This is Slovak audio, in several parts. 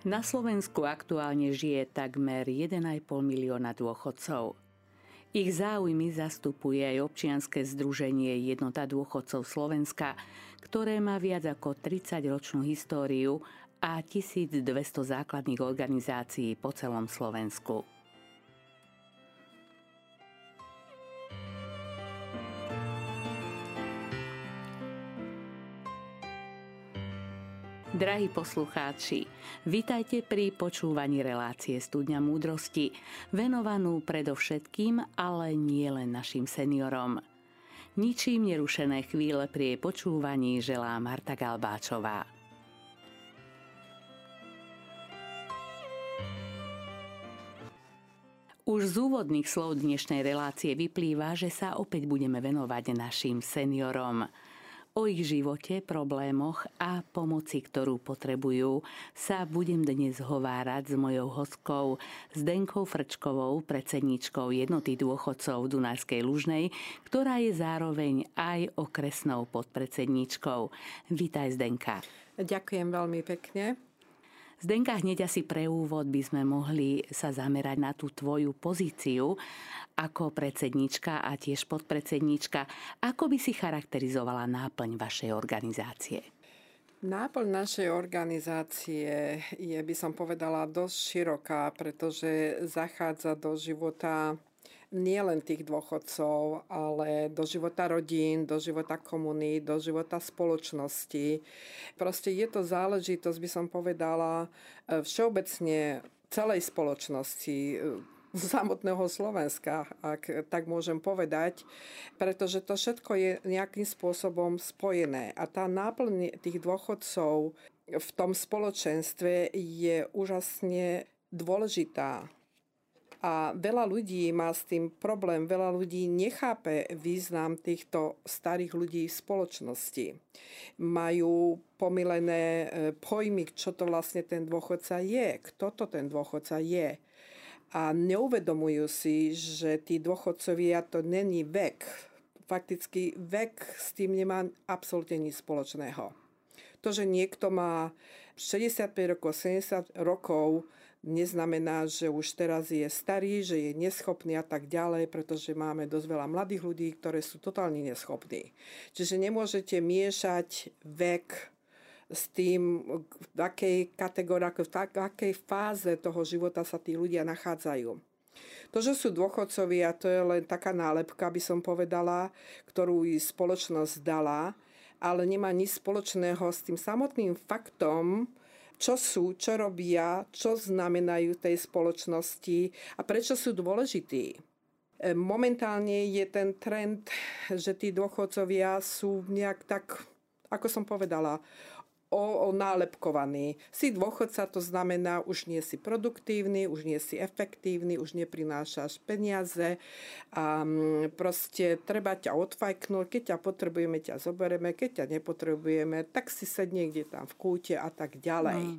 Na Slovensku aktuálne žije takmer 1,5 milióna dôchodcov. Ich záujmy zastupuje aj občianske združenie Jednota dôchodcov Slovenska, ktoré má viac ako 30-ročnú históriu a 1200 základných organizácií po celom Slovensku. Drahí poslucháči, vitajte pri počúvaní relácie Studňa múdrosti, venovanú predovšetkým, ale nie len našim seniorom. Ničím nerušené chvíle pri jej počúvaní želá Marta Galbáčová. Už z úvodných slov dnešnej relácie vyplýva, že sa opäť budeme venovať našim seniorom. O ich živote, problémoch a pomoci, ktorú potrebujú, sa budem dnes hovárať s mojou hostkou Zdenkou Frčkovou, predsedničkou jednoty dôchodcov Dunajskej Lužnej, ktorá je zároveň aj okresnou podpredsedničkou. Vítaj Zdenka. Ďakujem veľmi pekne. Zdenka, hneď asi pre úvod by sme mohli sa zamerať na tú tvoju pozíciu ako predsednička a tiež podpredsednička. Ako by si charakterizovala náplň vašej organizácie? Náplň našej organizácie je, by som povedala, dosť široká, pretože zachádza do života nie len tých dôchodcov, ale do života rodín, do života komunít, do života spoločnosti. Proste je to záležitosť, by som povedala, e, všeobecne celej spoločnosti e, samotného Slovenska, ak tak môžem povedať, pretože to všetko je nejakým spôsobom spojené. A tá náplň tých dôchodcov v tom spoločenstve je úžasne dôležitá. A veľa ľudí má s tým problém, veľa ľudí nechápe význam týchto starých ľudí v spoločnosti. Majú pomilené e, pojmy, čo to vlastne ten dôchodca je, kto to ten dôchodca je. A neuvedomujú si, že tí dôchodcovia to není vek. Fakticky vek s tým nemá absolútne nič spoločného. To, že niekto má 65 rokov, 70 rokov, neznamená, že už teraz je starý, že je neschopný a tak ďalej, pretože máme dosť veľa mladých ľudí, ktoré sú totálne neschopní. Čiže nemôžete miešať vek s tým, v akej kategórii, v akej fáze toho života sa tí ľudia nachádzajú. To, že sú dôchodcovia, to je len taká nálepka, by som povedala, ktorú spoločnosť dala, ale nemá nič spoločného s tým samotným faktom, čo sú, čo robia, čo znamenajú tej spoločnosti a prečo sú dôležití. E, momentálne je ten trend, že tí dôchodcovia sú nejak tak, ako som povedala, nálepkovaný. Si dôchodca, to znamená, už nie si produktívny, už nie si efektívny, už neprinášaš peniaze a mm, proste treba ťa odfajknúť, keď ťa potrebujeme, ťa zoberieme, keď ťa nepotrebujeme, tak si sedne niekde tam v kúte a tak ďalej. Mm.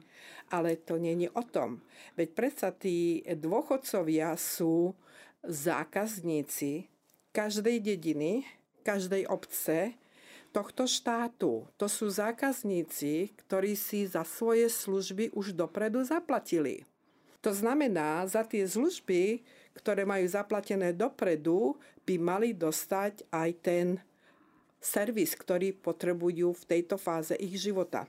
Ale to je o tom. Veď predsa tí dôchodcovia sú zákazníci každej dediny, každej obce, tohto štátu. To sú zákazníci, ktorí si za svoje služby už dopredu zaplatili. To znamená, za tie služby, ktoré majú zaplatené dopredu, by mali dostať aj ten servis, ktorý potrebujú v tejto fáze ich života.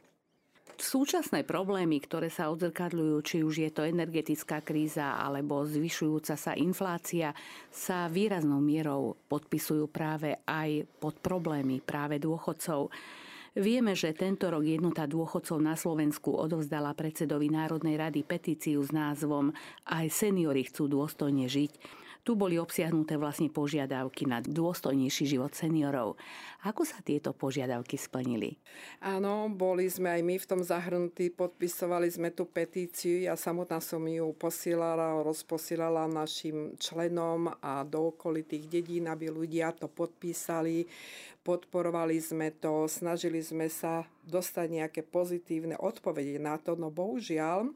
Súčasné problémy, ktoré sa odzrkadľujú, či už je to energetická kríza alebo zvyšujúca sa inflácia, sa výraznou mierou podpisujú práve aj pod problémy práve dôchodcov. Vieme, že tento rok jednota dôchodcov na Slovensku odovzdala predsedovi Národnej rady petíciu s názvom Aj seniory chcú dôstojne žiť. Tu boli obsiahnuté vlastne požiadavky na dôstojnejší život seniorov. Ako sa tieto požiadavky splnili? Áno, boli sme aj my v tom zahrnutí, podpisovali sme tú petíciu, ja samotná som ju posielala, rozposielala našim členom a do okolitých dedín, aby ľudia to podpísali podporovali sme to, snažili sme sa dostať nejaké pozitívne odpovede na to, no bohužiaľ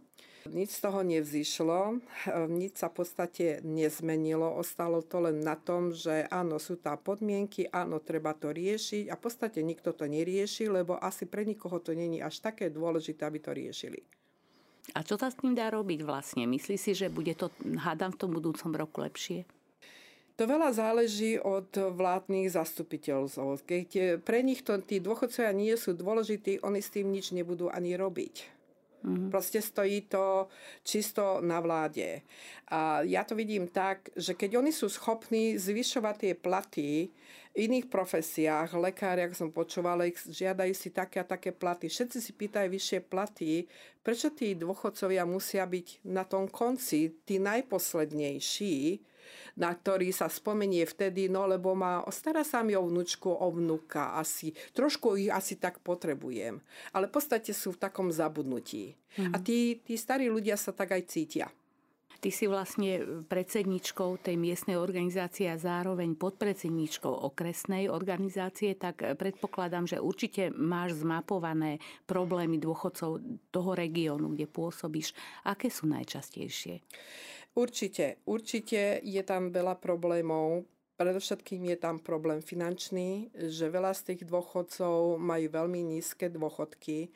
nič z toho nevzýšlo, nič sa v podstate nezmenilo, ostalo to len na tom, že áno, sú tam podmienky, áno, treba to riešiť a v podstate nikto to nerieši, lebo asi pre nikoho to není až také dôležité, aby to riešili. A čo sa s tým dá robiť vlastne? Myslí si, že bude to, hádam, v tom budúcom roku lepšie? To veľa záleží od vládnych zastupiteľov. Keď pre nich to, tí dôchodcovia nie sú dôležití, oni s tým nič nebudú ani robiť. Mm-hmm. Proste stojí to čisto na vláde. A ja to vidím tak, že keď oni sú schopní zvyšovať tie platy v iných profesiách, lekári, ak som počúvala, ich žiadajú si také a také platy. Všetci si pýtajú vyššie platy. Prečo tí dôchodcovia musia byť na tom konci, tí najposlednejší, na ktorý sa spomenie vtedy, no lebo má, stará sa mi o vnúčku, o vnúka asi. Trošku ich asi tak potrebujem. Ale v podstate sú v takom zabudnutí. Mm. A tí, tí starí ľudia sa tak aj cítia. Ty si vlastne predsedničkou tej miestnej organizácie a zároveň podpredsedničkou okresnej organizácie, tak predpokladám, že určite máš zmapované problémy dôchodcov toho regiónu, kde pôsobíš. Aké sú najčastejšie? Určite, určite je tam veľa problémov. Predovšetkým je tam problém finančný, že veľa z tých dôchodcov majú veľmi nízke dôchodky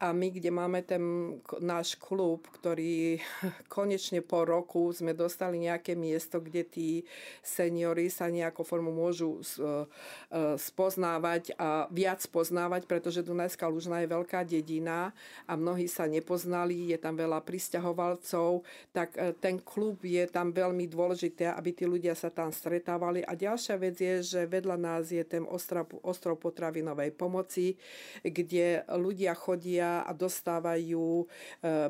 a my, kde máme ten náš klub, ktorý konečne po roku sme dostali nejaké miesto, kde tí seniory sa nejakou formu môžu e, spoznávať a viac poznávať, pretože Dunajská Lužná je veľká dedina a mnohí sa nepoznali, je tam veľa pristahovalcov, tak e, ten klub je tam veľmi dôležité, aby tí ľudia sa tam stretávali. A ďalšia vec je, že vedľa nás je ten ostrov potravinovej pomoci, kde ľudia chodia a dostávajú e,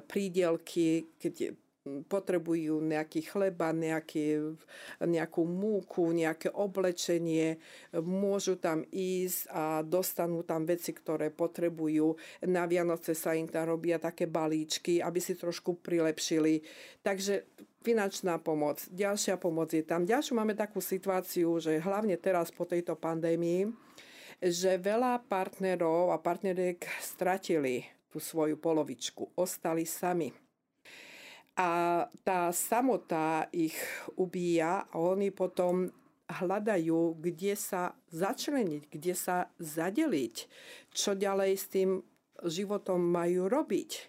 prídelky, keď potrebujú nejaký chleba, nejaký, nejakú múku, nejaké oblečenie, môžu tam ísť a dostanú tam veci, ktoré potrebujú. Na Vianoce sa im tam robia také balíčky, aby si trošku prilepšili. Takže finančná pomoc, ďalšia pomoc je tam. Ďalšiu máme takú situáciu, že hlavne teraz po tejto pandémii, že veľa partnerov a partneriek stratili tú svoju polovičku. Ostali sami. A tá samota ich ubíja a oni potom hľadajú, kde sa začleniť, kde sa zadeliť, čo ďalej s tým životom majú robiť.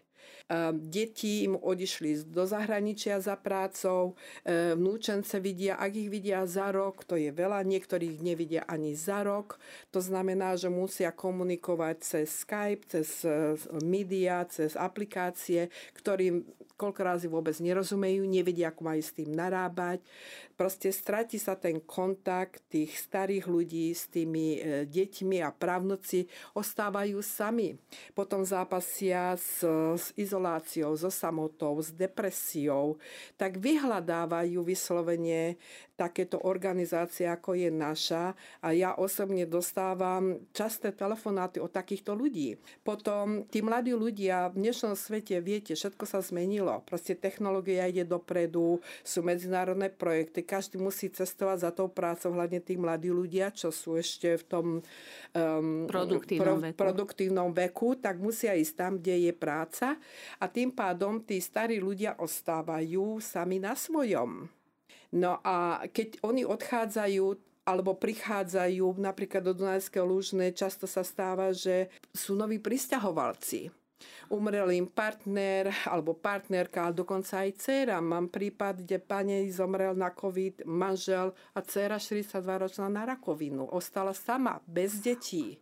Ehm, deti im odišli do zahraničia za prácou, ehm, vnúčence vidia, ak ich vidia za rok, to je veľa, niektorých nevidia ani za rok. To znamená, že musia komunikovať cez Skype, cez e, media, cez aplikácie, ktorým koľko razy vôbec nerozumejú, nevedia, ako majú s tým narábať. Proste stratí sa ten kontakt tých starých ľudí s tými e, deťmi a právnoci ostávajú sami. Potom zápasia s, s izoláciou, so samotou, s depresiou. Tak vyhľadávajú vyslovene takéto organizácie, ako je naša. A ja osobne dostávam časté telefonáty od takýchto ľudí. Potom tí mladí ľudia v dnešnom svete, viete, všetko sa zmenilo. Proste technológia ide dopredu, sú medzinárodné projekty, každý musí cestovať za tou prácou, hlavne tí mladí ľudia, čo sú ešte v tom um, produktívnom, pro, veku. produktívnom veku, tak musia ísť tam, kde je práca a tým pádom tí starí ľudia ostávajú sami na svojom. No a keď oni odchádzajú, alebo prichádzajú napríklad do Dunajského Lúžne, často sa stáva, že sú noví pristahovalci. Umrel im partner alebo partnerka, ale dokonca aj dcera. Mám prípad, kde pane zomrel na COVID manžel a dcera 42 ročná na rakovinu. Ostala sama, bez detí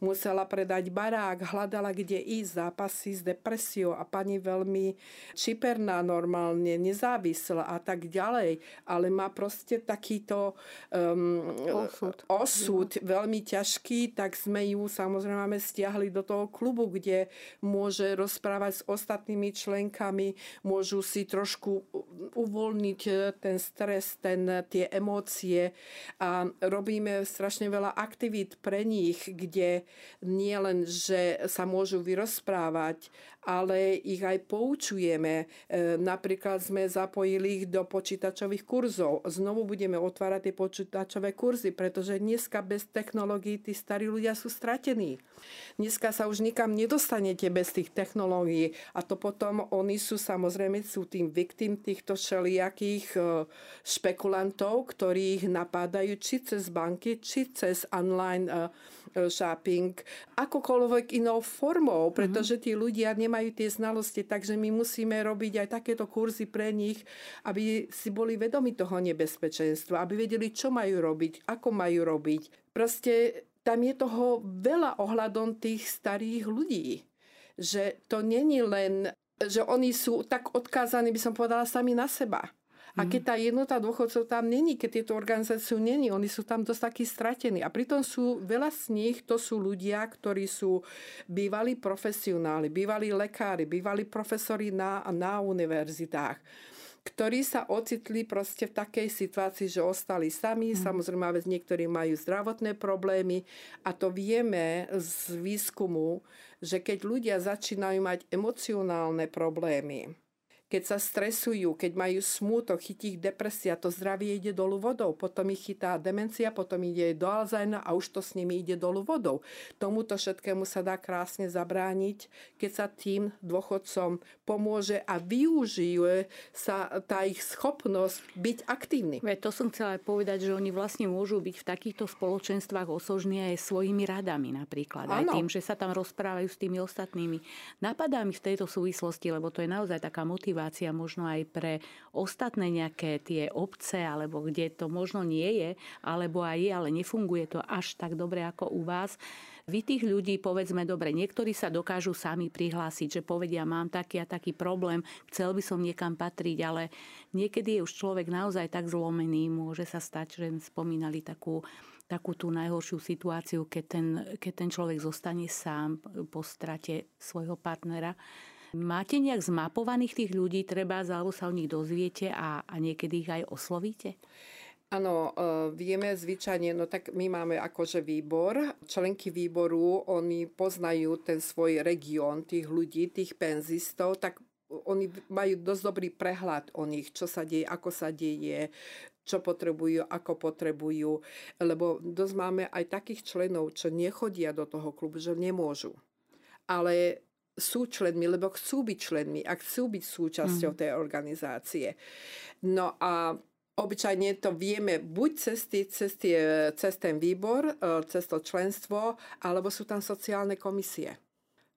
musela predať barák, hľadala, kde ísť, zápasy s depresiou a pani veľmi čiperná normálne, nezávislá a tak ďalej, ale má proste takýto um, osud, osud no. veľmi ťažký, tak sme ju samozrejme stiahli do toho klubu, kde môže rozprávať s ostatnými členkami, môžu si trošku uvoľniť eh, ten stres, ten, tie emócie a robíme strašne veľa aktivít pre nich, kde nie len, že sa môžu vyrozprávať, ale ich aj poučujeme. E, napríklad sme zapojili ich do počítačových kurzov. Znovu budeme otvárať tie počítačové kurzy, pretože dneska bez technológií tí starí ľudia sú stratení. Dneska sa už nikam nedostanete bez tých technológií a to potom oni sú samozrejme sú tým viktim týchto všelijakých e, špekulantov, ktorí ich napádajú či cez banky, či cez online e, shopping akokoľvek inou formou, mhm. pretože tí ľudia nemajú tie znalosti, takže my musíme robiť aj takéto kurzy pre nich, aby si boli vedomi toho nebezpečenstva, aby vedeli, čo majú robiť, ako majú robiť. Proste tam je toho veľa ohľadom tých starých ľudí. Že to není len, že oni sú tak odkázaní, by som povedala, sami na seba a keď tá jednota dôchodcov tam není, keď tieto organizácie není, oni sú tam dosť takí stratení. A pritom sú, veľa z nich to sú ľudia, ktorí sú bývalí profesionáli, bývalí lekári, bývalí profesori na, na univerzitách ktorí sa ocitli proste v takej situácii, že ostali sami. Mm. Samozrejme, vec niektorí majú zdravotné problémy a to vieme z výskumu, že keď ľudia začínajú mať emocionálne problémy, keď sa stresujú, keď majú smútok, chytí ich depresia, to zdravie ide dolu vodou. Potom ich chytá demencia, potom ide do Alzheimer a už to s nimi ide dolu vodou. Tomuto všetkému sa dá krásne zabrániť, keď sa tým dôchodcom pomôže a využije sa tá ich schopnosť byť aktívny. Veď to som chcela aj povedať, že oni vlastne môžu byť v takýchto spoločenstvách osožní aj svojimi radami napríklad. Ano. Aj tým, že sa tam rozprávajú s tými ostatnými. Napadá mi v tejto súvislosti, lebo to je naozaj taká motivácia motivácia možno aj pre ostatné nejaké tie obce, alebo kde to možno nie je, alebo aj je, ale nefunguje to až tak dobre ako u vás. Vy tých ľudí, povedzme dobre, niektorí sa dokážu sami prihlásiť, že povedia, mám taký a taký problém, chcel by som niekam patriť, ale niekedy je už človek naozaj tak zlomený, môže sa stať, že spomínali takú takú tú najhoršiu situáciu, keď ten, keď ten človek zostane sám po strate svojho partnera. Máte nejak zmapovaných tých ľudí, treba, alebo sa o nich dozviete a, a niekedy ich aj oslovíte? Áno, e, vieme zvyčajne, no tak my máme akože výbor. Členky výboru, oni poznajú ten svoj región tých ľudí, tých penzistov, tak oni majú dosť dobrý prehľad o nich, čo sa deje, ako sa deje, čo potrebujú, ako potrebujú. Lebo dosť máme aj takých členov, čo nechodia do toho klubu, že nemôžu. Ale sú členmi, lebo chcú byť členmi a chcú byť súčasťou mm. tej organizácie. No a Obyčajne to vieme buď cez, tý, cez, tie, cez ten výbor, e, cez to členstvo, alebo sú tam sociálne komisie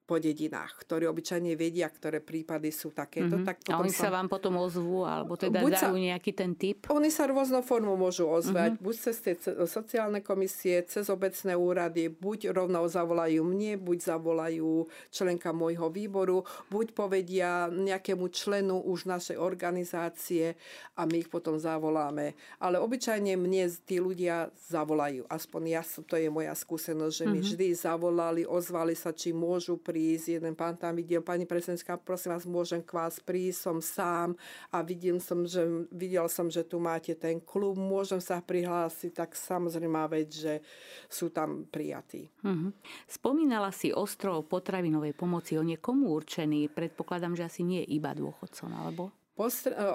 po dedinách, ktorí obyčajne vedia, ktoré prípady sú takéto. Mm-hmm. Tak a oni sa... vám potom ozvú, alebo teda Buď dajú sa... nejaký ten typ? Oni sa rôznou formou môžu ozvať, mm-hmm. buď cez tie sociálne komisie, cez obecné úrady, buď rovnou zavolajú mne, buď zavolajú členka môjho výboru, buď povedia nejakému členu už našej organizácie a my ich potom zavoláme. Ale obyčajne mne tí ľudia zavolajú. Aspoň ja, to je moja skúsenosť, že mm-hmm. mi mhm. vždy zavolali, ozvali sa, či môžu prísť. Jeden pán tam videl, pani prezidentka, prosím vás, môžem k vás prísť, som sám a videl som, že, videl som, že tu máte ten klub, môžem sa prihlásiť, tak samozrejme vec, že sú tam prijatí. Uh-huh. Spomínala si ostrov potravinovej pomoci, on je komu určený? Predpokladám, že asi nie iba dôchodcom, alebo? E,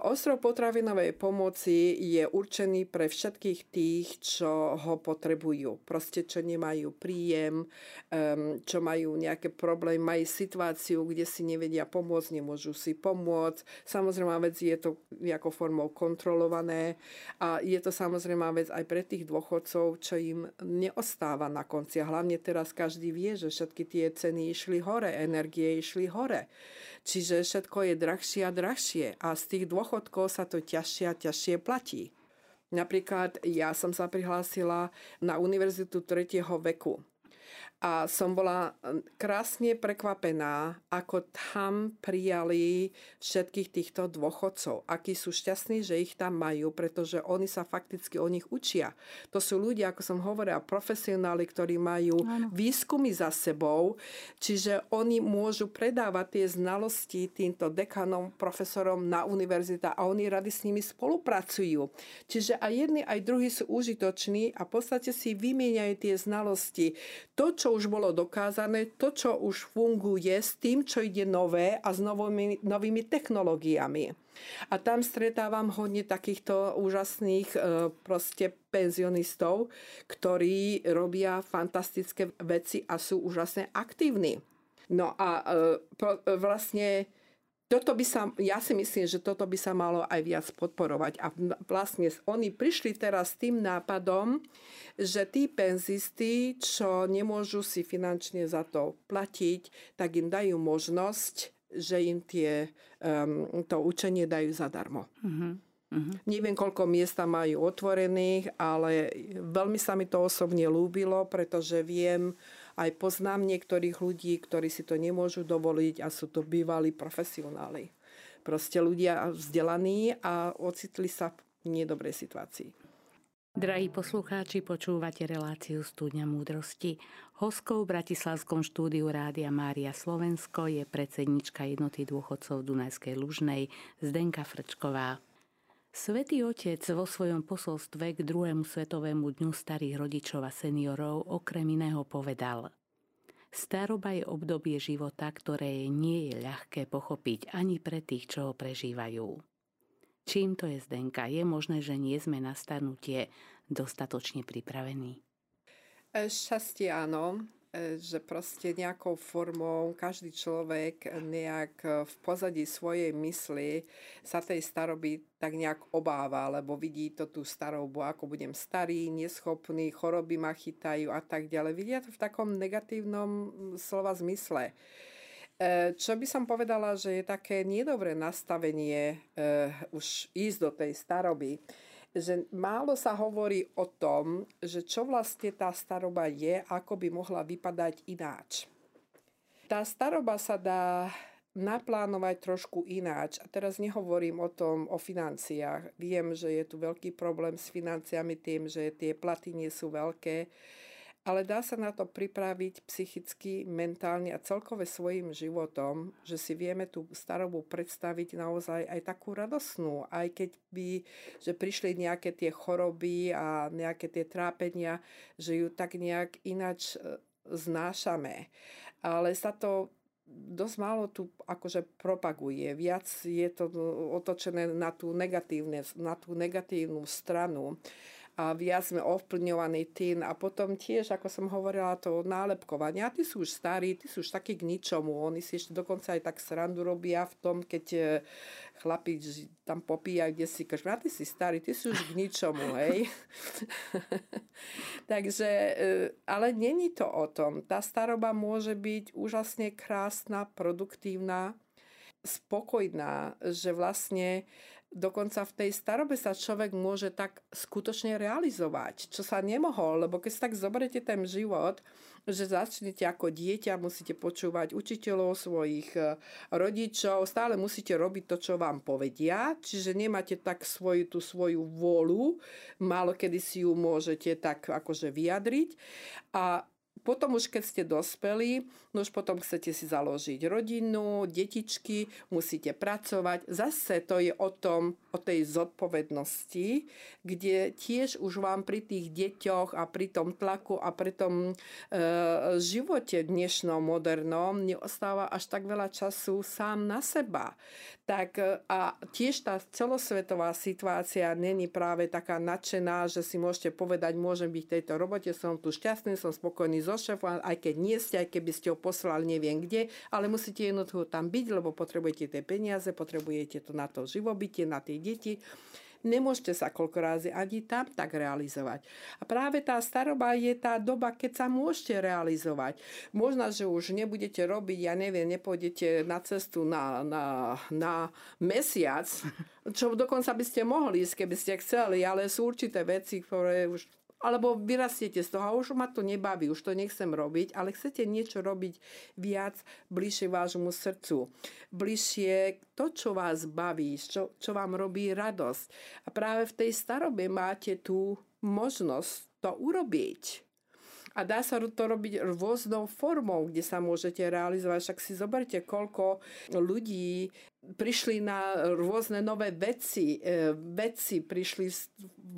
ostrov potravinovej pomoci je určený pre všetkých tých, čo ho potrebujú. Proste, čo nemajú príjem, čo majú nejaké problémy, majú situáciu, kde si nevedia pomôcť, nemôžu si pomôcť. Samozrejme vec je to nejakou formou kontrolované a je to samozrejme vec aj pre tých dôchodcov, čo im neostáva na konci. A hlavne teraz každý vie, že všetky tie ceny išli hore, energie išli hore. Čiže všetko je drahšie a drahšie a z tých dôchodkov sa to ťažšie a ťažšie platí. Napríklad ja som sa prihlásila na univerzitu tretieho veku a som bola hm, krásne prekvapená, ako tam prijali všetkých týchto dôchodcov. Akí sú šťastní, že ich tam majú, pretože oni sa fakticky o nich učia. To sú ľudia, ako som hovorila, profesionáli, ktorí majú ano. výskumy za sebou, čiže oni môžu predávať tie znalosti týmto dekanom, profesorom na univerzita a oni rady s nimi spolupracujú. Čiže aj jedni, aj druhí sú užitoční a v podstate si vymieňajú tie znalosti. To, čo už bolo dokázané, to, čo už funguje s tým, čo ide nové a s novými, novými technológiami. A tam stretávam hodne takýchto úžasných e, proste penzionistov, ktorí robia fantastické veci a sú úžasne aktívni. No a e, vlastne toto by sa, ja si myslím, že toto by sa malo aj viac podporovať. A vlastne oni prišli teraz s tým nápadom, že tí penzisti, čo nemôžu si finančne za to platiť, tak im dajú možnosť, že im tie, um, to učenie dajú zadarmo. Uh-huh. Uh-huh. Neviem, koľko miesta majú otvorených, ale veľmi sa mi to osobne lúbilo, pretože viem, aj poznám niektorých ľudí, ktorí si to nemôžu dovoliť a sú to bývalí profesionáli. Proste ľudia vzdelaní a ocitli sa v nedobrej situácii. Drahí poslucháči, počúvate reláciu Studňa múdrosti. Hoskou v Bratislavskom štúdiu Rádia Mária Slovensko je predsednička jednoty dôchodcov Dunajskej Lužnej Zdenka Frčková. Svetý Otec vo svojom posolstve k druhému svetovému dňu starých rodičov a seniorov okrem iného povedal Staroba je obdobie života, ktoré nie je ľahké pochopiť ani pre tých, čo ho prežívajú. Čím to je Zdenka? Je možné, že nie sme na starnutie dostatočne pripravení? Šťastie áno. E, že proste nejakou formou každý človek nejak v pozadí svojej mysli sa tej staroby tak nejak obáva, lebo vidí to tú starobu, ako budem starý, neschopný, choroby ma chytajú a tak ďalej. Vidia to v takom negatívnom slova zmysle. E, čo by som povedala, že je také nedobré nastavenie už ísť do tej staroby, že málo sa hovorí o tom, že čo vlastne tá staroba je, ako by mohla vypadať ináč. Tá staroba sa dá naplánovať trošku ináč. A teraz nehovorím o tom, o financiách. Viem, že je tu veľký problém s financiami tým, že tie platy nie sú veľké ale dá sa na to pripraviť psychicky, mentálne a celkové svojim životom, že si vieme tú starobu predstaviť naozaj aj takú radosnú, aj keď by, že prišli nejaké tie choroby a nejaké tie trápenia, že ju tak nejak inač e, znášame. Ale sa to dosť málo tu akože propaguje. Viac je to otočené na tú, na tú negatívnu stranu a viac sme ovplňovaní tým. A potom tiež, ako som hovorila, to nálepkovanie. A tí sú už starí, tí sú už takí k ničomu. Oni si ešte dokonca aj tak srandu robia v tom, keď e, chlapi tam popíjajú, kde si kažú, a ty si starý, ty sú už k ničomu, hej. Takže, e, ale není to o tom. Tá staroba môže byť úžasne krásna, produktívna, spokojná, že vlastne dokonca v tej starobe sa človek môže tak skutočne realizovať, čo sa nemohol, lebo keď si tak zoberete ten život, že začnete ako dieťa, musíte počúvať učiteľov, svojich e, rodičov, stále musíte robiť to, čo vám povedia, čiže nemáte tak svoju, tú svoju vôľu, málo kedy si ju môžete tak akože vyjadriť. A potom už keď ste dospeli, no už potom chcete si založiť rodinu, detičky, musíte pracovať. Zase to je o tom, o tej zodpovednosti, kde tiež už vám pri tých deťoch a pri tom tlaku a pri tom e, živote dnešnom, modernom neostáva až tak veľa času sám na seba. Tak e, a tiež tá celosvetová situácia není práve taká nadšená, že si môžete povedať, môžem byť v tejto robote, som tu šťastný, som spokojný so šéfom, aj keď nie ste, aj keby ste ho poslali neviem kde, ale musíte jednoducho tam byť, lebo potrebujete tie peniaze, potrebujete to na to živobytie, na tie deti. Nemôžete sa koľko razy ani tam tak realizovať. A práve tá staroba je tá doba, keď sa môžete realizovať. Možno, že už nebudete robiť, ja neviem, nepôjdete na cestu na, na, na mesiac, čo dokonca by ste mohli ísť, keby ste chceli, ale sú určité veci, ktoré už alebo vyrastiete z toho a už ma to nebaví, už to nechcem robiť, ale chcete niečo robiť viac bližšie vášmu srdcu. Bližšie to, čo vás baví, čo, čo vám robí radosť. A práve v tej starobe máte tú možnosť to urobiť. A dá sa to robiť rôznou formou, kde sa môžete realizovať. Však si zoberte, koľko ľudí prišli na rôzne nové veci. E, vedci prišli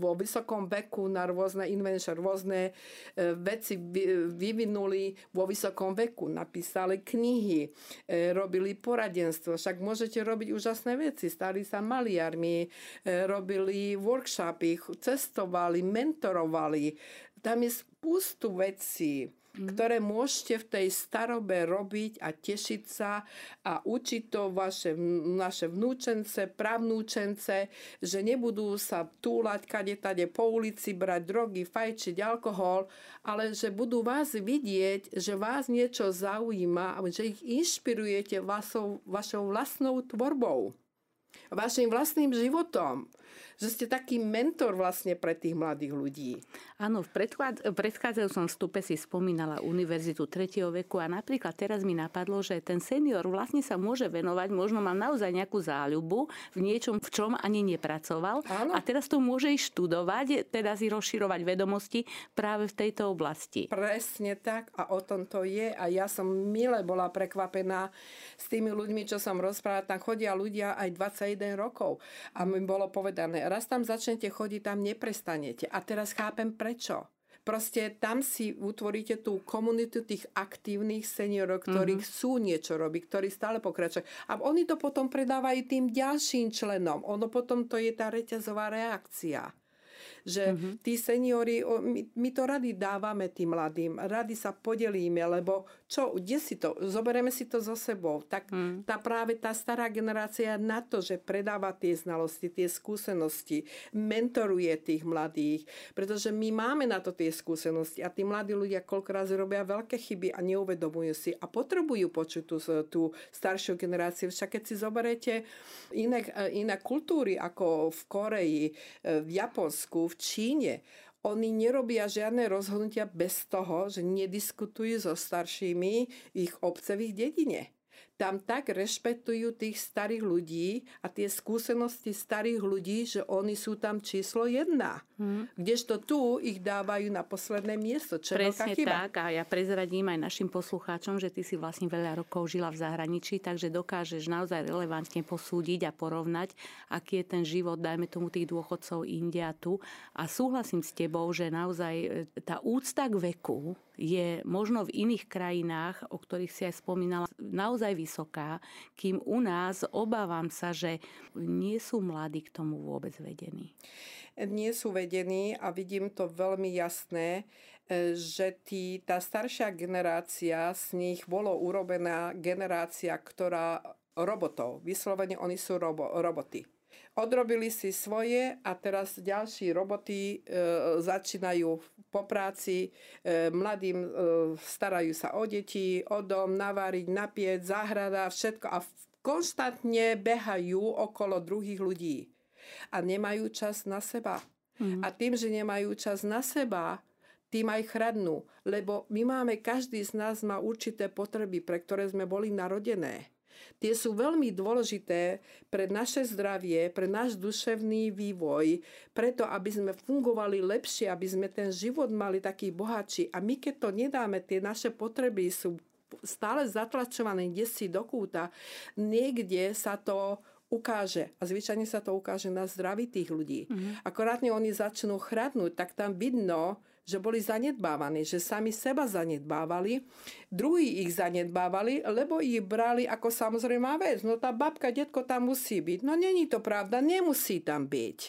vo vysokom veku na rôzne invenčné, rôzne e, veci vyvinuli vo vysokom veku. Napísali knihy, e, robili poradenstvo. Však môžete robiť úžasné veci. Stali sa maliarmi, robili workshopy, cestovali, mentorovali. Tam je spustu vecí mm. ktoré môžete v tej starobe robiť a tešiť sa a učiť to vaše, naše vnúčence, pravnúčence, že nebudú sa túlať kade tade po ulici, brať drogy, fajčiť alkohol, ale že budú vás vidieť, že vás niečo zaujíma a že ich inšpirujete vašou, vašou vlastnou tvorbou vašim vlastným životom že ste taký mentor vlastne pre tých mladých ľudí. Áno, v predchádzajúcom vstupe si spomínala Univerzitu 3. veku a napríklad teraz mi napadlo, že ten senior vlastne sa môže venovať, možno má naozaj nejakú záľubu v niečom, v čom ani nepracoval Áno. a teraz to môže ísť študovať, teda si rozširovať vedomosti práve v tejto oblasti. Presne tak a o tom to je a ja som mile bola prekvapená s tými ľuďmi, čo som rozprávala, tam chodia ľudia aj 21 rokov a mi bolo povedané, raz tam začnete chodiť, tam neprestanete. A teraz chápem prečo. Proste tam si utvoríte tú komunitu tých aktívnych seniorov, ktorí mm-hmm. chcú niečo robiť, ktorí stále pokračujú. A oni to potom predávajú tým ďalším členom. Ono potom to je tá reťazová reakcia že mm-hmm. tí seniori, my, my to rady dávame tým mladým, rady sa podelíme, lebo čo, kde si to, zoberieme si to so sebou. Tak mm. tá práve tá stará generácia na to, že predáva tie znalosti, tie skúsenosti, mentoruje tých mladých, pretože my máme na to tie skúsenosti a tí mladí ľudia koľkokrát robia veľké chyby a neuvedomujú si a potrebujú počuť tú, tú staršiu generáciu. Však keď si zoberete iné, iné kultúry ako v Koreji, v Japonsku, v Číne, oni nerobia žiadne rozhodnutia bez toho, že nediskutujú so staršími v ich obce v ich dedine tam tak rešpektujú tých starých ľudí a tie skúsenosti starých ľudí, že oni sú tam číslo jedna. Hmm. Kdežto tu ich dávajú na posledné miesto. Čo Presne tak a ja prezradím aj našim poslucháčom, že ty si vlastne veľa rokov žila v zahraničí, takže dokážeš naozaj relevantne posúdiť a porovnať, aký je ten život, dajme tomu tých dôchodcov India tu. A súhlasím s tebou, že naozaj e, tá úcta k veku je možno v iných krajinách, o ktorých si aj spomínala, naozaj vysoká, kým u nás obávam sa, že nie sú mladí k tomu vôbec vedení. Nie sú vedení a vidím to veľmi jasné, e, že tí, tá staršia generácia, z nich bolo urobená generácia, ktorá robotov, vyslovene oni sú robo, roboty odrobili si svoje a teraz ďalší roboty e, začínajú po práci, e, mladým e, starajú sa o deti, o dom, navariť, napieť, záhrada, všetko a konštantne behajú okolo druhých ľudí a nemajú čas na seba. Mm. A tým, že nemajú čas na seba, tým aj chradnú. Lebo my máme, každý z nás má určité potreby, pre ktoré sme boli narodené. Tie sú veľmi dôležité pre naše zdravie, pre náš duševný vývoj, preto aby sme fungovali lepšie, aby sme ten život mali taký bohatší. A my keď to nedáme, tie naše potreby sú stále zatlačované kde si do kúta, niekde sa to ukáže. A zvyčajne sa to ukáže na zdraví tých ľudí. Mm-hmm. Akorátne oni začnú chradnúť, tak tam vidno, že boli zanedbávaní, že sami seba zanedbávali, druhí ich zanedbávali, lebo ich brali ako samozrejmá vec. No tá babka, detko tam musí byť. No není to pravda, nemusí tam byť.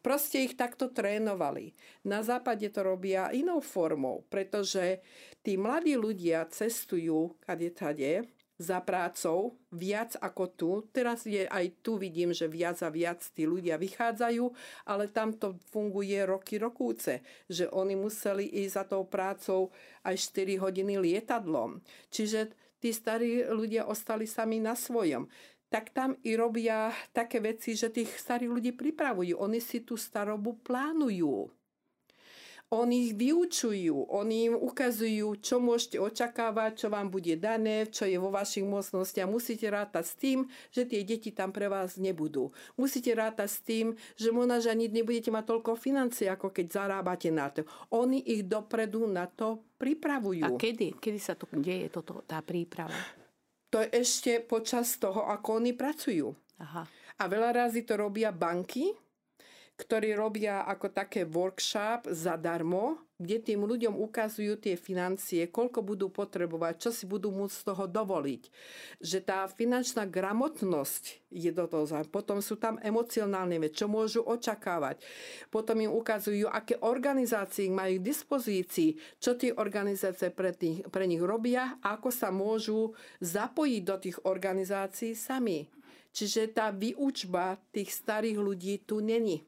Proste ich takto trénovali. Na západe to robia inou formou, pretože tí mladí ľudia cestujú kade tade, za prácou viac ako tu. Teraz je aj tu vidím, že viac a viac tí ľudia vychádzajú, ale tam to funguje roky rokúce, že oni museli ísť za tou prácou aj 4 hodiny lietadlom. Čiže tí starí ľudia ostali sami na svojom tak tam i robia také veci, že tých starých ľudí pripravujú. Oni si tú starobu plánujú. Oni ich vyučujú, oni im ukazujú, čo môžete očakávať, čo vám bude dané, čo je vo vašich mocnostiach. Musíte rátať s tým, že tie deti tam pre vás nebudú. Musíte rátať s tým, že možno ani nebudete mať toľko financií, ako keď zarábate na to. Oni ich dopredu na to pripravujú. A kedy? Kedy sa to deje, toto, tá príprava? To je ešte počas toho, ako oni pracujú. Aha. A veľa razy to robia banky, ktorí robia ako také workshop zadarmo, kde tým ľuďom ukazujú tie financie, koľko budú potrebovať, čo si budú môcť z toho dovoliť. Že tá finančná gramotnosť je do toho. Potom sú tam emocionálne veci, čo môžu očakávať. Potom im ukazujú, aké organizácie majú k dispozícii, čo tie organizácie pre, tých, pre nich robia a ako sa môžu zapojiť do tých organizácií sami. Čiže tá výučba tých starých ľudí tu není.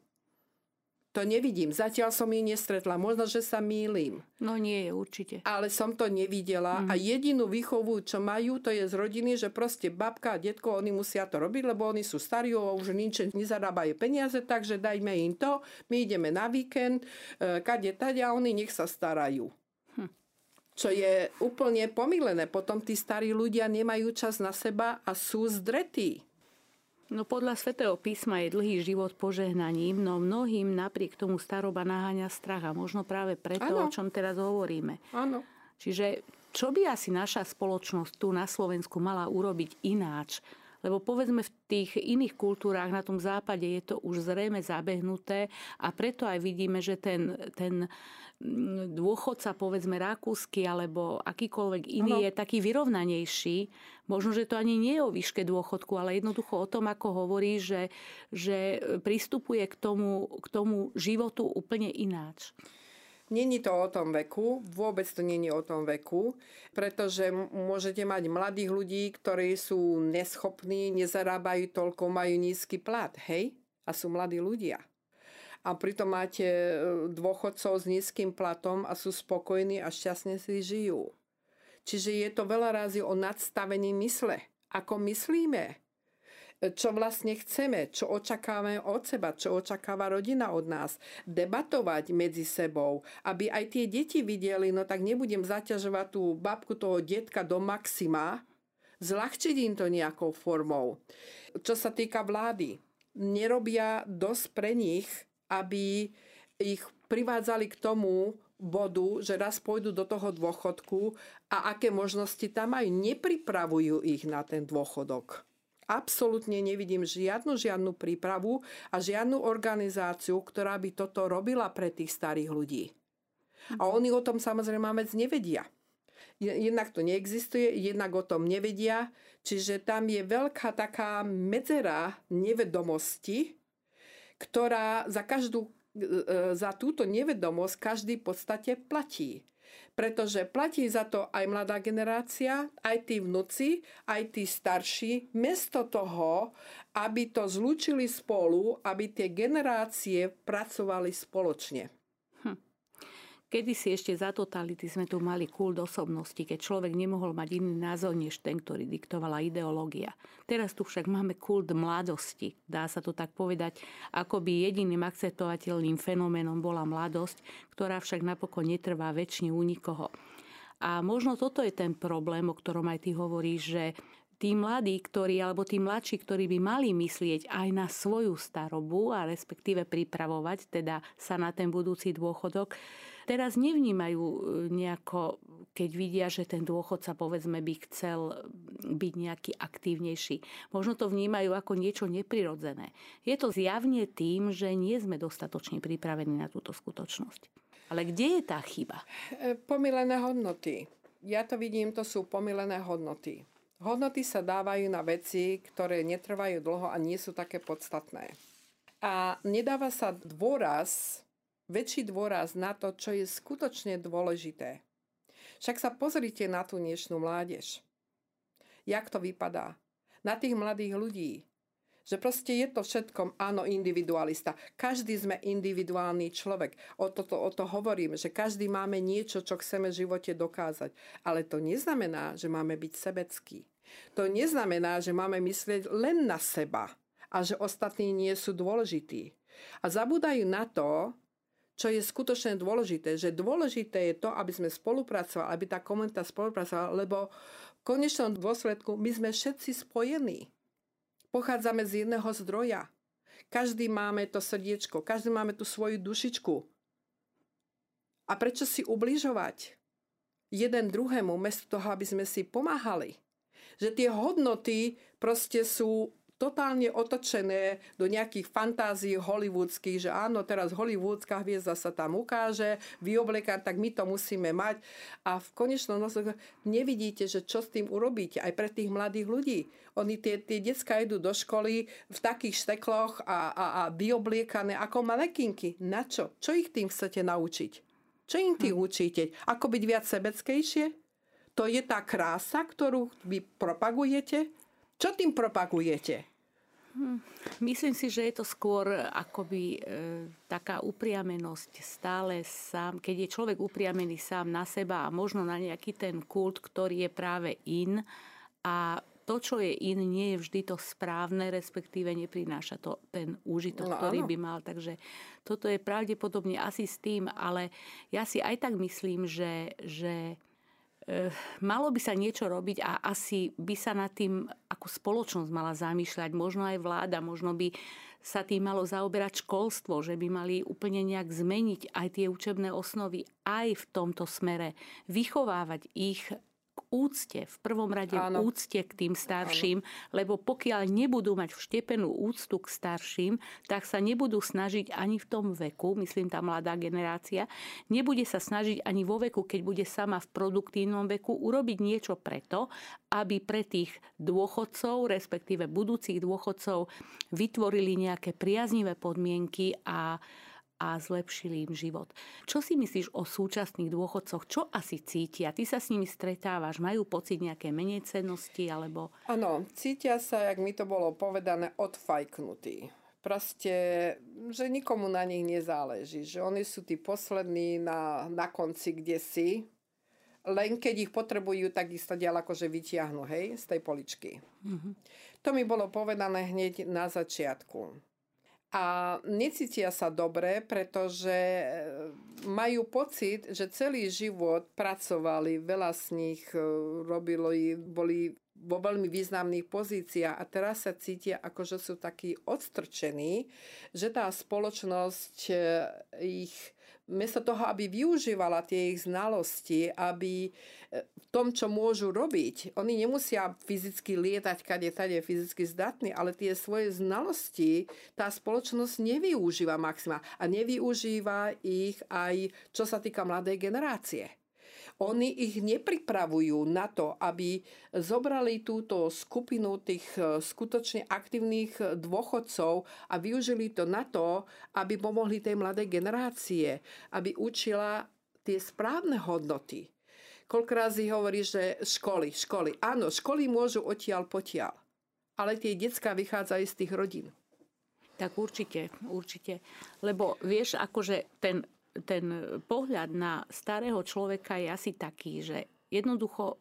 To nevidím. Zatiaľ som ju nestretla. Možno, že sa mýlim. No nie, určite. Ale som to nevidela. Mm. A jedinú výchovu, čo majú, to je z rodiny, že proste babka a detko, oni musia to robiť, lebo oni sú starí a už nič nezarábajú peniaze, takže dajme im to. My ideme na víkend, e, kade tadia, oni nech sa starajú. Hm. Čo je úplne pomílené. Potom tí starí ľudia nemajú čas na seba a sú zdretí. No podľa svätého písma je dlhý život požehnaním, no mnohým napriek tomu staroba naháňa strach a možno práve preto, ano. o čom teraz hovoríme. Áno. Čiže čo by asi naša spoločnosť tu na Slovensku mala urobiť ináč? Lebo povedzme v tých iných kultúrách na tom západe je to už zrejme zabehnuté a preto aj vidíme, že ten, ten dôchodca, povedzme rakúsky alebo akýkoľvek iný ano. je taký vyrovnanejší. Možno, že to ani nie je o výške dôchodku, ale jednoducho o tom, ako hovorí, že, že pristupuje k tomu, k tomu životu úplne ináč. Není to o tom veku, vôbec to není o tom veku, pretože môžete mať mladých ľudí, ktorí sú neschopní, nezarábajú toľko, majú nízky plat, hej? A sú mladí ľudia a pritom máte e, dôchodcov s nízkym platom a sú spokojní a šťastne si žijú. Čiže je to veľa razy o nadstavení mysle. Ako myslíme, čo vlastne chceme, čo očakávame od seba, čo očakáva rodina od nás. Debatovať medzi sebou, aby aj tie deti videli, no tak nebudem zaťažovať tú babku toho detka do maxima, zľahčiť im to nejakou formou. Čo sa týka vlády, nerobia dosť pre nich, aby ich privádzali k tomu bodu, že raz pôjdu do toho dôchodku a aké možnosti tam majú. Nepripravujú ich na ten dôchodok. Absolútne nevidím žiadnu, žiadnu prípravu a žiadnu organizáciu, ktorá by toto robila pre tých starých ľudí. A oni o tom samozrejme vec nevedia. Jednak to neexistuje, jednak o tom nevedia, čiže tam je veľká taká medzera nevedomosti, ktorá za každú e, za túto nevedomosť každý v podstate platí. Pretože platí za to aj mladá generácia, aj tí vnúci, aj tí starší, mesto toho, aby to zlúčili spolu, aby tie generácie pracovali spoločne. Kedy si ešte za totality sme tu mali kult osobnosti, keď človek nemohol mať iný názor než ten, ktorý diktovala ideológia. Teraz tu však máme kult mladosti, dá sa to tak povedať, ako by jediným akceptovateľným fenoménom bola mladosť, ktorá však napokon netrvá väčšine u nikoho. A možno toto je ten problém, o ktorom aj ty hovoríš, že tí mladí, ktorí, alebo tí mladší, ktorí by mali myslieť aj na svoju starobu a respektíve pripravovať teda sa na ten budúci dôchodok, teraz nevnímajú e, nejako, keď vidia, že ten dôchodca povedzme by chcel byť nejaký aktívnejší. Možno to vnímajú ako niečo neprirodzené. Je to zjavne tým, že nie sme dostatočne pripravení na túto skutočnosť. Ale kde je tá chyba? E, pomilené hodnoty. Ja to vidím, to sú pomilené hodnoty. Hodnoty sa dávajú na veci, ktoré netrvajú dlho a nie sú také podstatné. A nedáva sa dôraz väčší dôraz na to, čo je skutočne dôležité. Však sa pozrite na tú dnešnú mládež. Jak to vypadá? Na tých mladých ľudí. Že proste je to všetkom, áno, individualista. Každý sme individuálny človek. O to, o to hovorím, že každý máme niečo, čo chceme v živote dokázať. Ale to neznamená, že máme byť sebecký. To neznamená, že máme myslieť len na seba a že ostatní nie sú dôležití. A zabúdajú na to, čo je skutočne dôležité, že dôležité je to, aby sme spolupracovali, aby tá komunita spolupracovala, lebo v konečnom dôsledku my sme všetci spojení. Pochádzame z jedného zdroja. Každý máme to srdiečko, každý máme tú svoju dušičku. A prečo si ubližovať jeden druhému, mesto toho, aby sme si pomáhali? Že tie hodnoty proste sú totálne otočené do nejakých fantázií hollywoodských, že áno, teraz hollywoodská hviezda sa tam ukáže, vyoblekár, tak my to musíme mať. A v konečnom dôsledku nevidíte, že čo s tým urobíte aj pre tých mladých ľudí. Oni tie, tie decka idú do školy v takých štekloch a, a, a vyobliekané ako malekinky. Na čo? Čo ich tým chcete naučiť? Čo im tým hm. učíte? Ako byť viac sebeckejšie? To je tá krása, ktorú vy propagujete? Čo tým propagujete? Hm, myslím si, že je to skôr akoby e, taká upriamenosť stále sám, keď je človek upriamený sám na seba a možno na nejaký ten kult, ktorý je práve in a to, čo je in, nie je vždy to správne, respektíve neprináša to ten úžitok, no, ktorý by mal. Takže toto je pravdepodobne asi s tým, ale ja si aj tak myslím, že, že Eh, malo by sa niečo robiť a asi by sa nad tým ako spoločnosť mala zamýšľať, možno aj vláda, možno by sa tým malo zaoberať školstvo, že by mali úplne nejak zmeniť aj tie učebné osnovy aj v tomto smere, vychovávať ich úcte, v prvom rade Áno. úcte k tým starším, Áno. lebo pokiaľ nebudú mať vštepenú úctu k starším, tak sa nebudú snažiť ani v tom veku, myslím tá mladá generácia, nebude sa snažiť ani vo veku, keď bude sama v produktívnom veku, urobiť niečo preto, aby pre tých dôchodcov, respektíve budúcich dôchodcov, vytvorili nejaké priaznivé podmienky a a zlepšili im život. Čo si myslíš o súčasných dôchodcoch? Čo asi cítia? Ty sa s nimi stretávaš? Majú pocit nejaké menej cennosti? Alebo... Áno, cítia sa, jak mi to bolo povedané, odfajknutí. Proste, že nikomu na nich nezáleží. Že oni sú tí poslední na, na konci, kde si. Len keď ich potrebujú, tak ich ďalej akože vytiahnu, hej, z tej poličky. Mm-hmm. To mi bolo povedané hneď na začiatku a necítia sa dobre, pretože e, majú pocit, že celý život pracovali, veľa z nich e, robili, boli vo veľmi významných pozíciách a teraz sa cítia ako, že sú takí odstrčení, že tá spoločnosť e, ich miesto toho, aby využívala tie ich znalosti, aby e, v tom, čo môžu robiť, oni nemusia fyzicky lietať, kade tade fyzicky zdatní, ale tie svoje znalosti tá spoločnosť nevyužíva maxima a nevyužíva ich aj čo sa týka mladej generácie. Oni ich nepripravujú na to, aby zobrali túto skupinu tých e, skutočne aktívnych dôchodcov a využili to na to, aby pomohli tej mladej generácie, aby učila tie správne hodnoty. Koľko si hovorí, že školy, školy. Áno, školy môžu odtiaľ potiaľ, ale tie decka vychádzajú z tých rodín. Tak určite, určite. Lebo vieš, akože ten ten pohľad na starého človeka je asi taký, že jednoducho,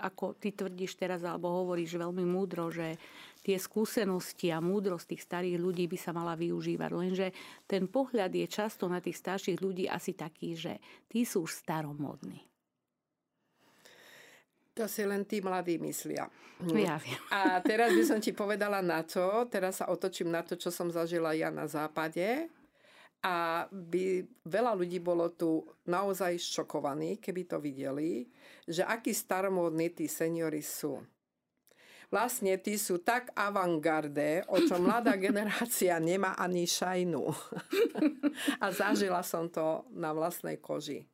ako ty tvrdíš teraz, alebo hovoríš veľmi múdro, že tie skúsenosti a múdrosť tých starých ľudí by sa mala využívať. Lenže ten pohľad je často na tých starších ľudí asi taký, že tí sú už staromodní. To si len tí mladí myslia. Ja viem. A teraz by som ti povedala na to, teraz sa otočím na to, čo som zažila ja na západe a by veľa ľudí bolo tu naozaj šokovaní, keby to videli, že akí staromódni tí seniory sú. Vlastne tí sú tak avantgarde, o čo mladá generácia nemá ani šajnu. a zažila som to na vlastnej koži.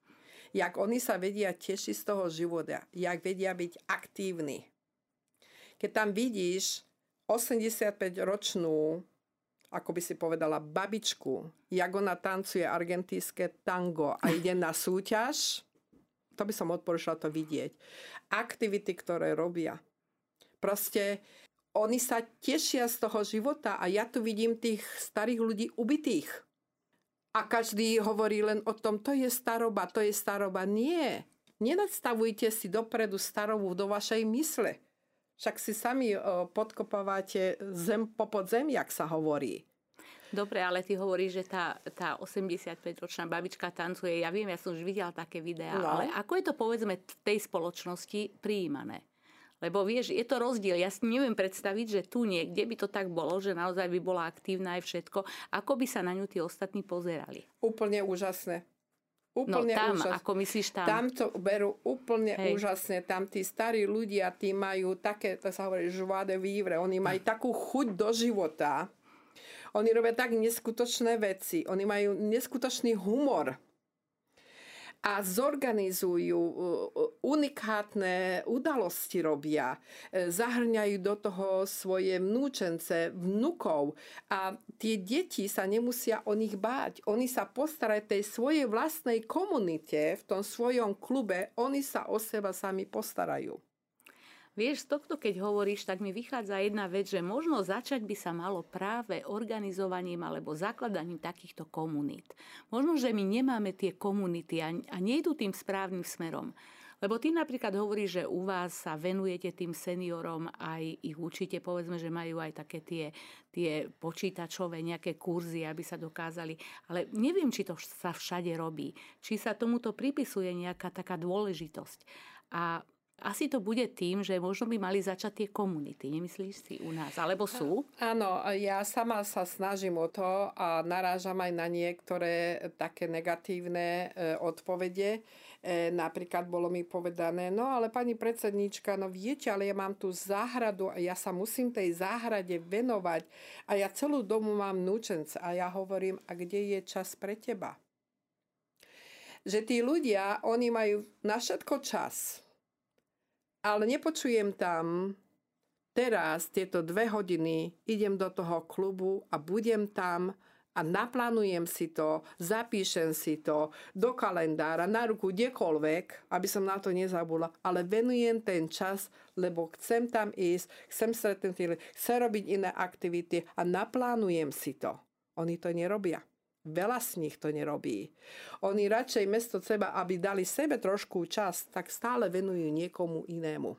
Jak oni sa vedia tešiť z toho života, jak vedia byť aktívni. Keď tam vidíš 85-ročnú ako by si povedala, babičku, jak ona tancuje argentínske tango a ide na súťaž, to by som odporúčala to vidieť. Aktivity, ktoré robia. Proste oni sa tešia z toho života a ja tu vidím tých starých ľudí ubitých. A každý hovorí len o tom, to je staroba, to je staroba. Nie. Nenadstavujte si dopredu starobu do vašej mysle. Však si sami podkopávate zem po zem, jak sa hovorí. Dobre, ale ty hovoríš, že tá, tá 85-ročná babička tancuje. Ja viem, ja som už videla také videá, no. ale ako je to povedzme v tej spoločnosti prijímané? Lebo vieš, je to rozdiel. Ja si neviem predstaviť, že tu niekde by to tak bolo, že naozaj by bola aktívna aj všetko. Ako by sa na ňu tí ostatní pozerali? Úplne úžasné. Úplne no tam, úžasné. ako myslíš tam? Tam to berú úplne Hej. úžasne. Tam tí starí ľudia, tí majú také, to sa hovorí, žváde vývre. Oni majú takú chuť do života. Oni robia tak neskutočné veci. Oni majú neskutočný humor a zorganizujú unikátne udalosti robia. E, zahrňajú do toho svoje vnúčence, vnukov a tie deti sa nemusia o nich báť. Oni sa postarajú tej svojej vlastnej komunite, v tom svojom klube, oni sa o seba sami postarajú. Vieš, z tohto keď hovoríš, tak mi vychádza jedna vec, že možno začať by sa malo práve organizovaním alebo zakladaním takýchto komunít. Možno, že my nemáme tie komunity a, a nejdu tým správnym smerom. Lebo ty napríklad hovoríš, že u vás sa venujete tým seniorom, aj ich učíte, povedzme, že majú aj také tie, tie počítačové nejaké kurzy, aby sa dokázali. Ale neviem, či to sa všade robí. Či sa tomuto pripisuje nejaká taká dôležitosť. A asi to bude tým, že možno by mali začať tie komunity, nemyslíš si u nás? Alebo sú? Áno, ja sama sa snažím o to a narážam aj na niektoré také negatívne e, odpovede. E, napríklad bolo mi povedané, no ale pani predsednička, no viete, ale ja mám tú záhradu a ja sa musím tej záhrade venovať a ja celú domu mám núčence a ja hovorím, a kde je čas pre teba? Že tí ľudia, oni majú na všetko čas ale nepočujem tam teraz tieto dve hodiny, idem do toho klubu a budem tam a naplánujem si to, zapíšem si to do kalendára, na ruku, kdekoľvek, aby som na to nezabula, ale venujem ten čas, lebo chcem tam ísť, chcem stretnúť, chcem robiť iné aktivity a naplánujem si to. Oni to nerobia. Veľa z nich to nerobí. Oni radšej mesto seba, aby dali sebe trošku čas, tak stále venujú niekomu inému.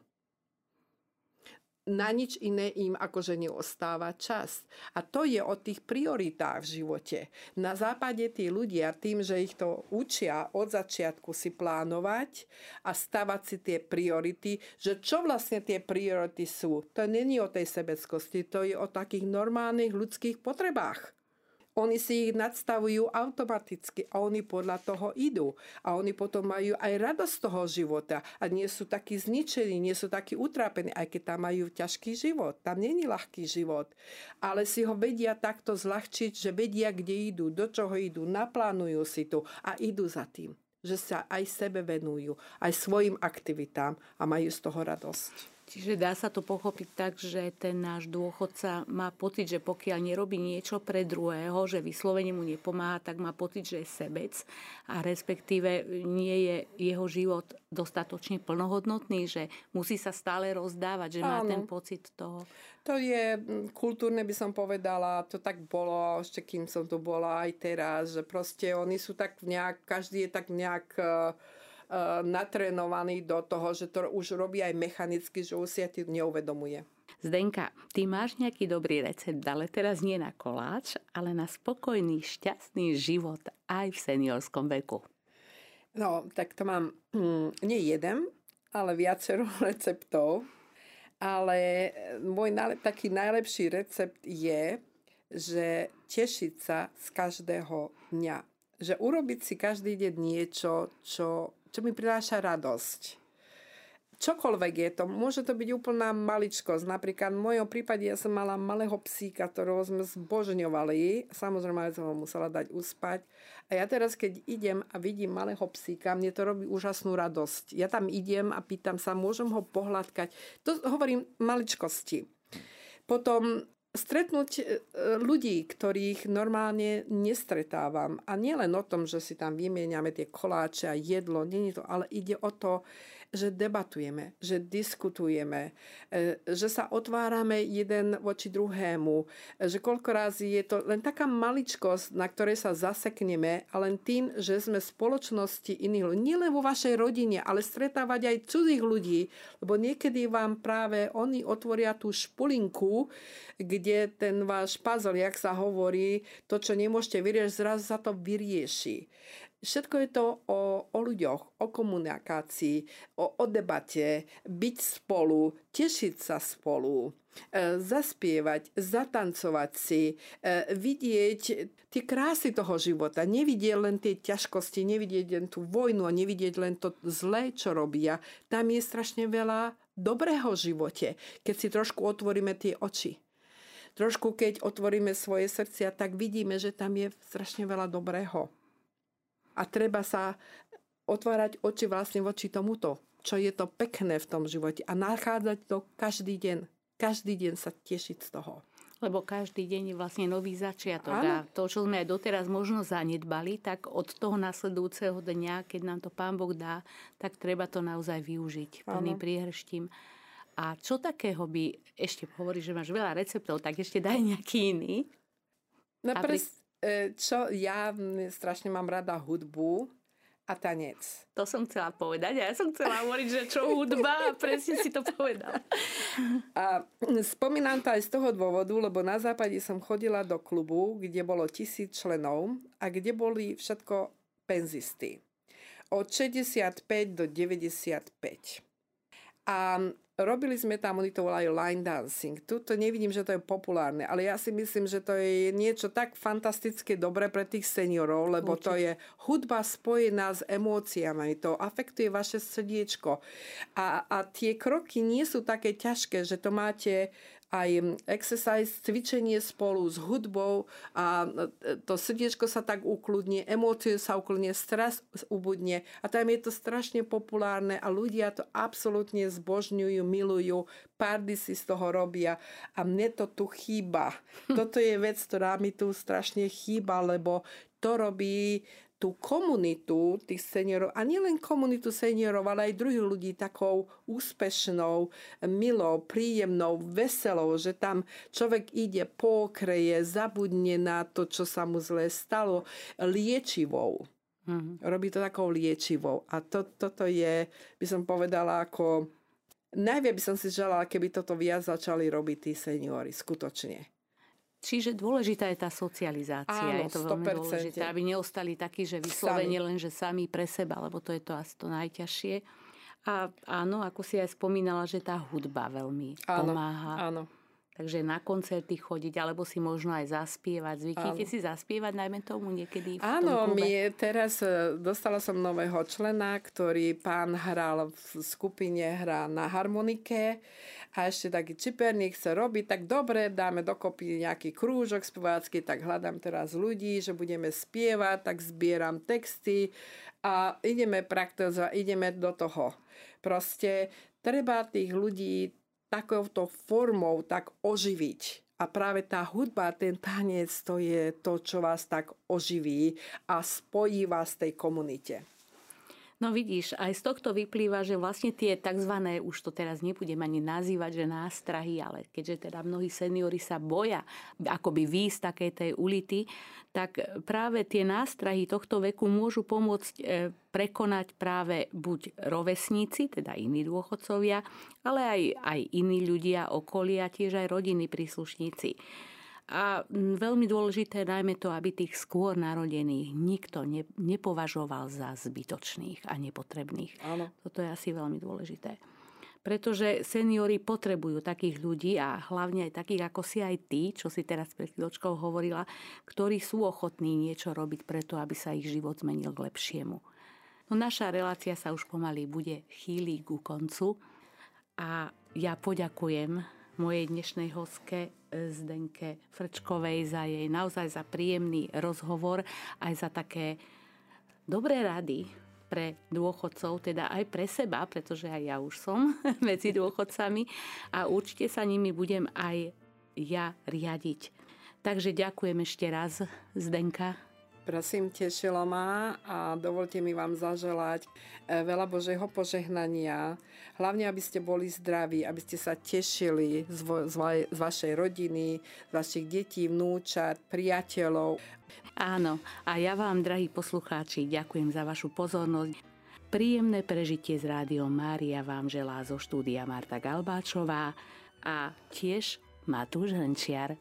Na nič iné im akože neostáva čas. A to je o tých prioritách v živote. Na západe tí ľudia tým, že ich to učia od začiatku si plánovať a stavať si tie priority, že čo vlastne tie priority sú. To není o tej sebeckosti, to je o takých normálnych ľudských potrebách oni si ich nadstavujú automaticky a oni podľa toho idú. A oni potom majú aj radosť z toho života a nie sú takí zničení, nie sú takí utrápení, aj keď tam majú ťažký život. Tam není ľahký život. Ale si ho vedia takto zľahčiť, že vedia, kde idú, do čoho idú, naplánujú si to a idú za tým. Že sa aj sebe venujú, aj svojim aktivitám a majú z toho radosť. Čiže dá sa to pochopiť tak, že ten náš dôchodca má pocit, že pokiaľ nerobí niečo pre druhého, že vyslovene mu nepomáha, tak má pocit, že je sebec a respektíve nie je jeho život dostatočne plnohodnotný, že musí sa stále rozdávať, že má Áno. ten pocit toho. To je kultúrne, by som povedala, to tak bolo, ešte kým som tu bola aj teraz, že proste oni sú tak nejak, každý je tak nejak uh, natrénovaný do toho, že to už robí aj mechanicky, že už si to neuvedomuje. Zdenka, ty máš nejaký dobrý recept, ale teraz nie na koláč, ale na spokojný, šťastný život aj v seniorskom veku. No, tak to mám hm, nie jeden, ale viacero receptov. Ale môj najlep, taký najlepší recept je, že tešiť sa z každého dňa. Že urobiť si každý deň niečo, čo čo mi prináša radosť. Čokoľvek je to, môže to byť úplná maličkosť. Napríklad v mojom prípade ja som mala malého psíka, ktorého sme zbožňovali. Samozrejme, som ho musela dať uspať. A ja teraz, keď idem a vidím malého psíka, mne to robí úžasnú radosť. Ja tam idem a pýtam sa, môžem ho pohľadkať. To hovorím maličkosti. Potom stretnúť e, ľudí, ktorých normálne nestretávam. A nielen o tom, že si tam vymieňame tie koláče a jedlo, nie je to, ale ide o to, že debatujeme, že diskutujeme, e, že sa otvárame jeden voči druhému, že koľko razy je to len taká maličkosť, na ktorej sa zasekneme a len tým, že sme v spoločnosti iných ľudí, nielen vo vašej rodine, ale stretávať aj cudzích ľudí, lebo niekedy vám práve oni otvoria tú špulinku, kde ten váš puzzle, jak sa hovorí, to, čo nemôžete vyriešiť, zrazu sa to vyrieši všetko je to o, o ľuďoch, o komunikácii, o, o debate, byť spolu, tešiť sa spolu, e, zaspievať, zatancovať si, e, vidieť tie krásy toho života, nevidieť len tie ťažkosti, nevidieť len tú vojnu a nevidieť len to zlé, čo robia. Tam je strašne veľa dobrého živote, keď si trošku otvoríme tie oči trošku keď otvoríme svoje srdcia, tak vidíme, že tam je strašne veľa dobrého. A treba sa otvárať oči vlastne voči tomuto, čo je to pekné v tom živote a nachádzať to každý deň. Každý deň sa tešiť z toho. Lebo každý deň je vlastne nový začiatok Áno. a to, čo sme aj doteraz možno zanedbali, tak od toho nasledujúceho dňa, keď nám to Pán Boh dá, tak treba to naozaj využiť plným priehrštím. A čo takého by, ešte hovoríš, že máš veľa receptov, tak ešte daj nejaký iný. No pres. Čo ja strašne mám rada hudbu a tanec. To som chcela povedať a ja som chcela hovoriť, že čo hudba a presne si to povedal. A spomínam to aj z toho dôvodu, lebo na západe som chodila do klubu, kde bolo tisíc členov a kde boli všetko penzisty. Od 65 do 95. A robili sme tam, oni to volajú line dancing. Tuto nevidím, že to je populárne, ale ja si myslím, že to je niečo tak fantastické dobre pre tých seniorov, lebo Určite. to je hudba spojená s emóciami, to afektuje vaše srdiečko. A, a tie kroky nie sú také ťažké, že to máte aj exercise, cvičenie spolu s hudbou a e, to srdiečko sa tak ukludne, emócie sa ukludne, stres ubudne a tam je to strašne populárne a ľudia to absolútne zbožňujú, milujú, pardy si z toho robia a mne to tu chýba. Toto je vec, ktorá mi tu strašne chýba, lebo to robí tú komunitu tých seniorov, a nielen komunitu seniorov, ale aj druhých ľudí takou úspešnou, milou, príjemnou, veselou, že tam človek ide po okraje, zabudne na to, čo sa mu zle stalo, liečivou. Mm-hmm. Robí to takou liečivou. A to, toto je, by som povedala, ako... Najviac by som si želala, keby toto viac začali robiť tí seniori, skutočne. Čiže dôležitá je tá socializácia. Áno, je to veľmi 100%. dôležité, aby neostali takí, že vyslovene len, že sami pre seba, lebo to je to asi to najťažšie. A áno, ako si aj spomínala, že tá hudba veľmi áno, pomáha. Áno. Takže na koncerty chodiť, alebo si možno aj zaspievať. Zvyknete si zaspievať najmä tomu niekedy v Áno, my teraz e, dostala som nového člena, ktorý pán hral v skupine, hrá na harmonike a ešte taký čiperník chce robiť, tak dobre, dáme dokopy nejaký krúžok spevácky, tak hľadám teraz ľudí, že budeme spievať, tak zbieram texty a ideme praktizovať, ideme do toho. Proste treba tých ľudí takouto formou tak oživiť. A práve tá hudba, ten tanec, to je to, čo vás tak oživí a spojí vás v tej komunite. No vidíš, aj z tohto vyplýva, že vlastne tie tzv. už to teraz nebudem ani nazývať, že nástrahy, ale keďže teda mnohí seniory sa boja akoby výjsť takej tej ulity, tak práve tie nástrahy tohto veku môžu pomôcť e, prekonať práve buď rovesníci, teda iní dôchodcovia, ale aj, aj iní ľudia, okolia, tiež aj rodiny príslušníci. A veľmi dôležité najmä to, aby tých skôr narodených nikto ne, nepovažoval za zbytočných a nepotrebných. Áno. Toto je asi veľmi dôležité. Pretože seniory potrebujú takých ľudí a hlavne aj takých ako si aj ty, čo si teraz pred chvíľočkou hovorila, ktorí sú ochotní niečo robiť preto, aby sa ich život zmenil k lepšiemu. No naša relácia sa už pomaly bude chýliť ku koncu a ja poďakujem mojej dnešnej hoske e, Zdenke Frčkovej za jej naozaj za príjemný rozhovor, aj za také dobré rady pre dôchodcov, teda aj pre seba, pretože aj ja už som medzi dôchodcami a určite sa nimi budem aj ja riadiť. Takže ďakujem ešte raz, Zdenka, Prosím, tešilo ma a dovolte mi vám zaželať e, veľa Božieho požehnania. Hlavne, aby ste boli zdraví, aby ste sa tešili z, vo, z, vaj, z vašej rodiny, z vašich detí, vnúčat, priateľov. Áno, a ja vám, drahí poslucháči, ďakujem za vašu pozornosť. Príjemné prežitie z Rádiom Mária vám želá zo štúdia Marta Galbáčová a tiež Matúš Hrnčiar.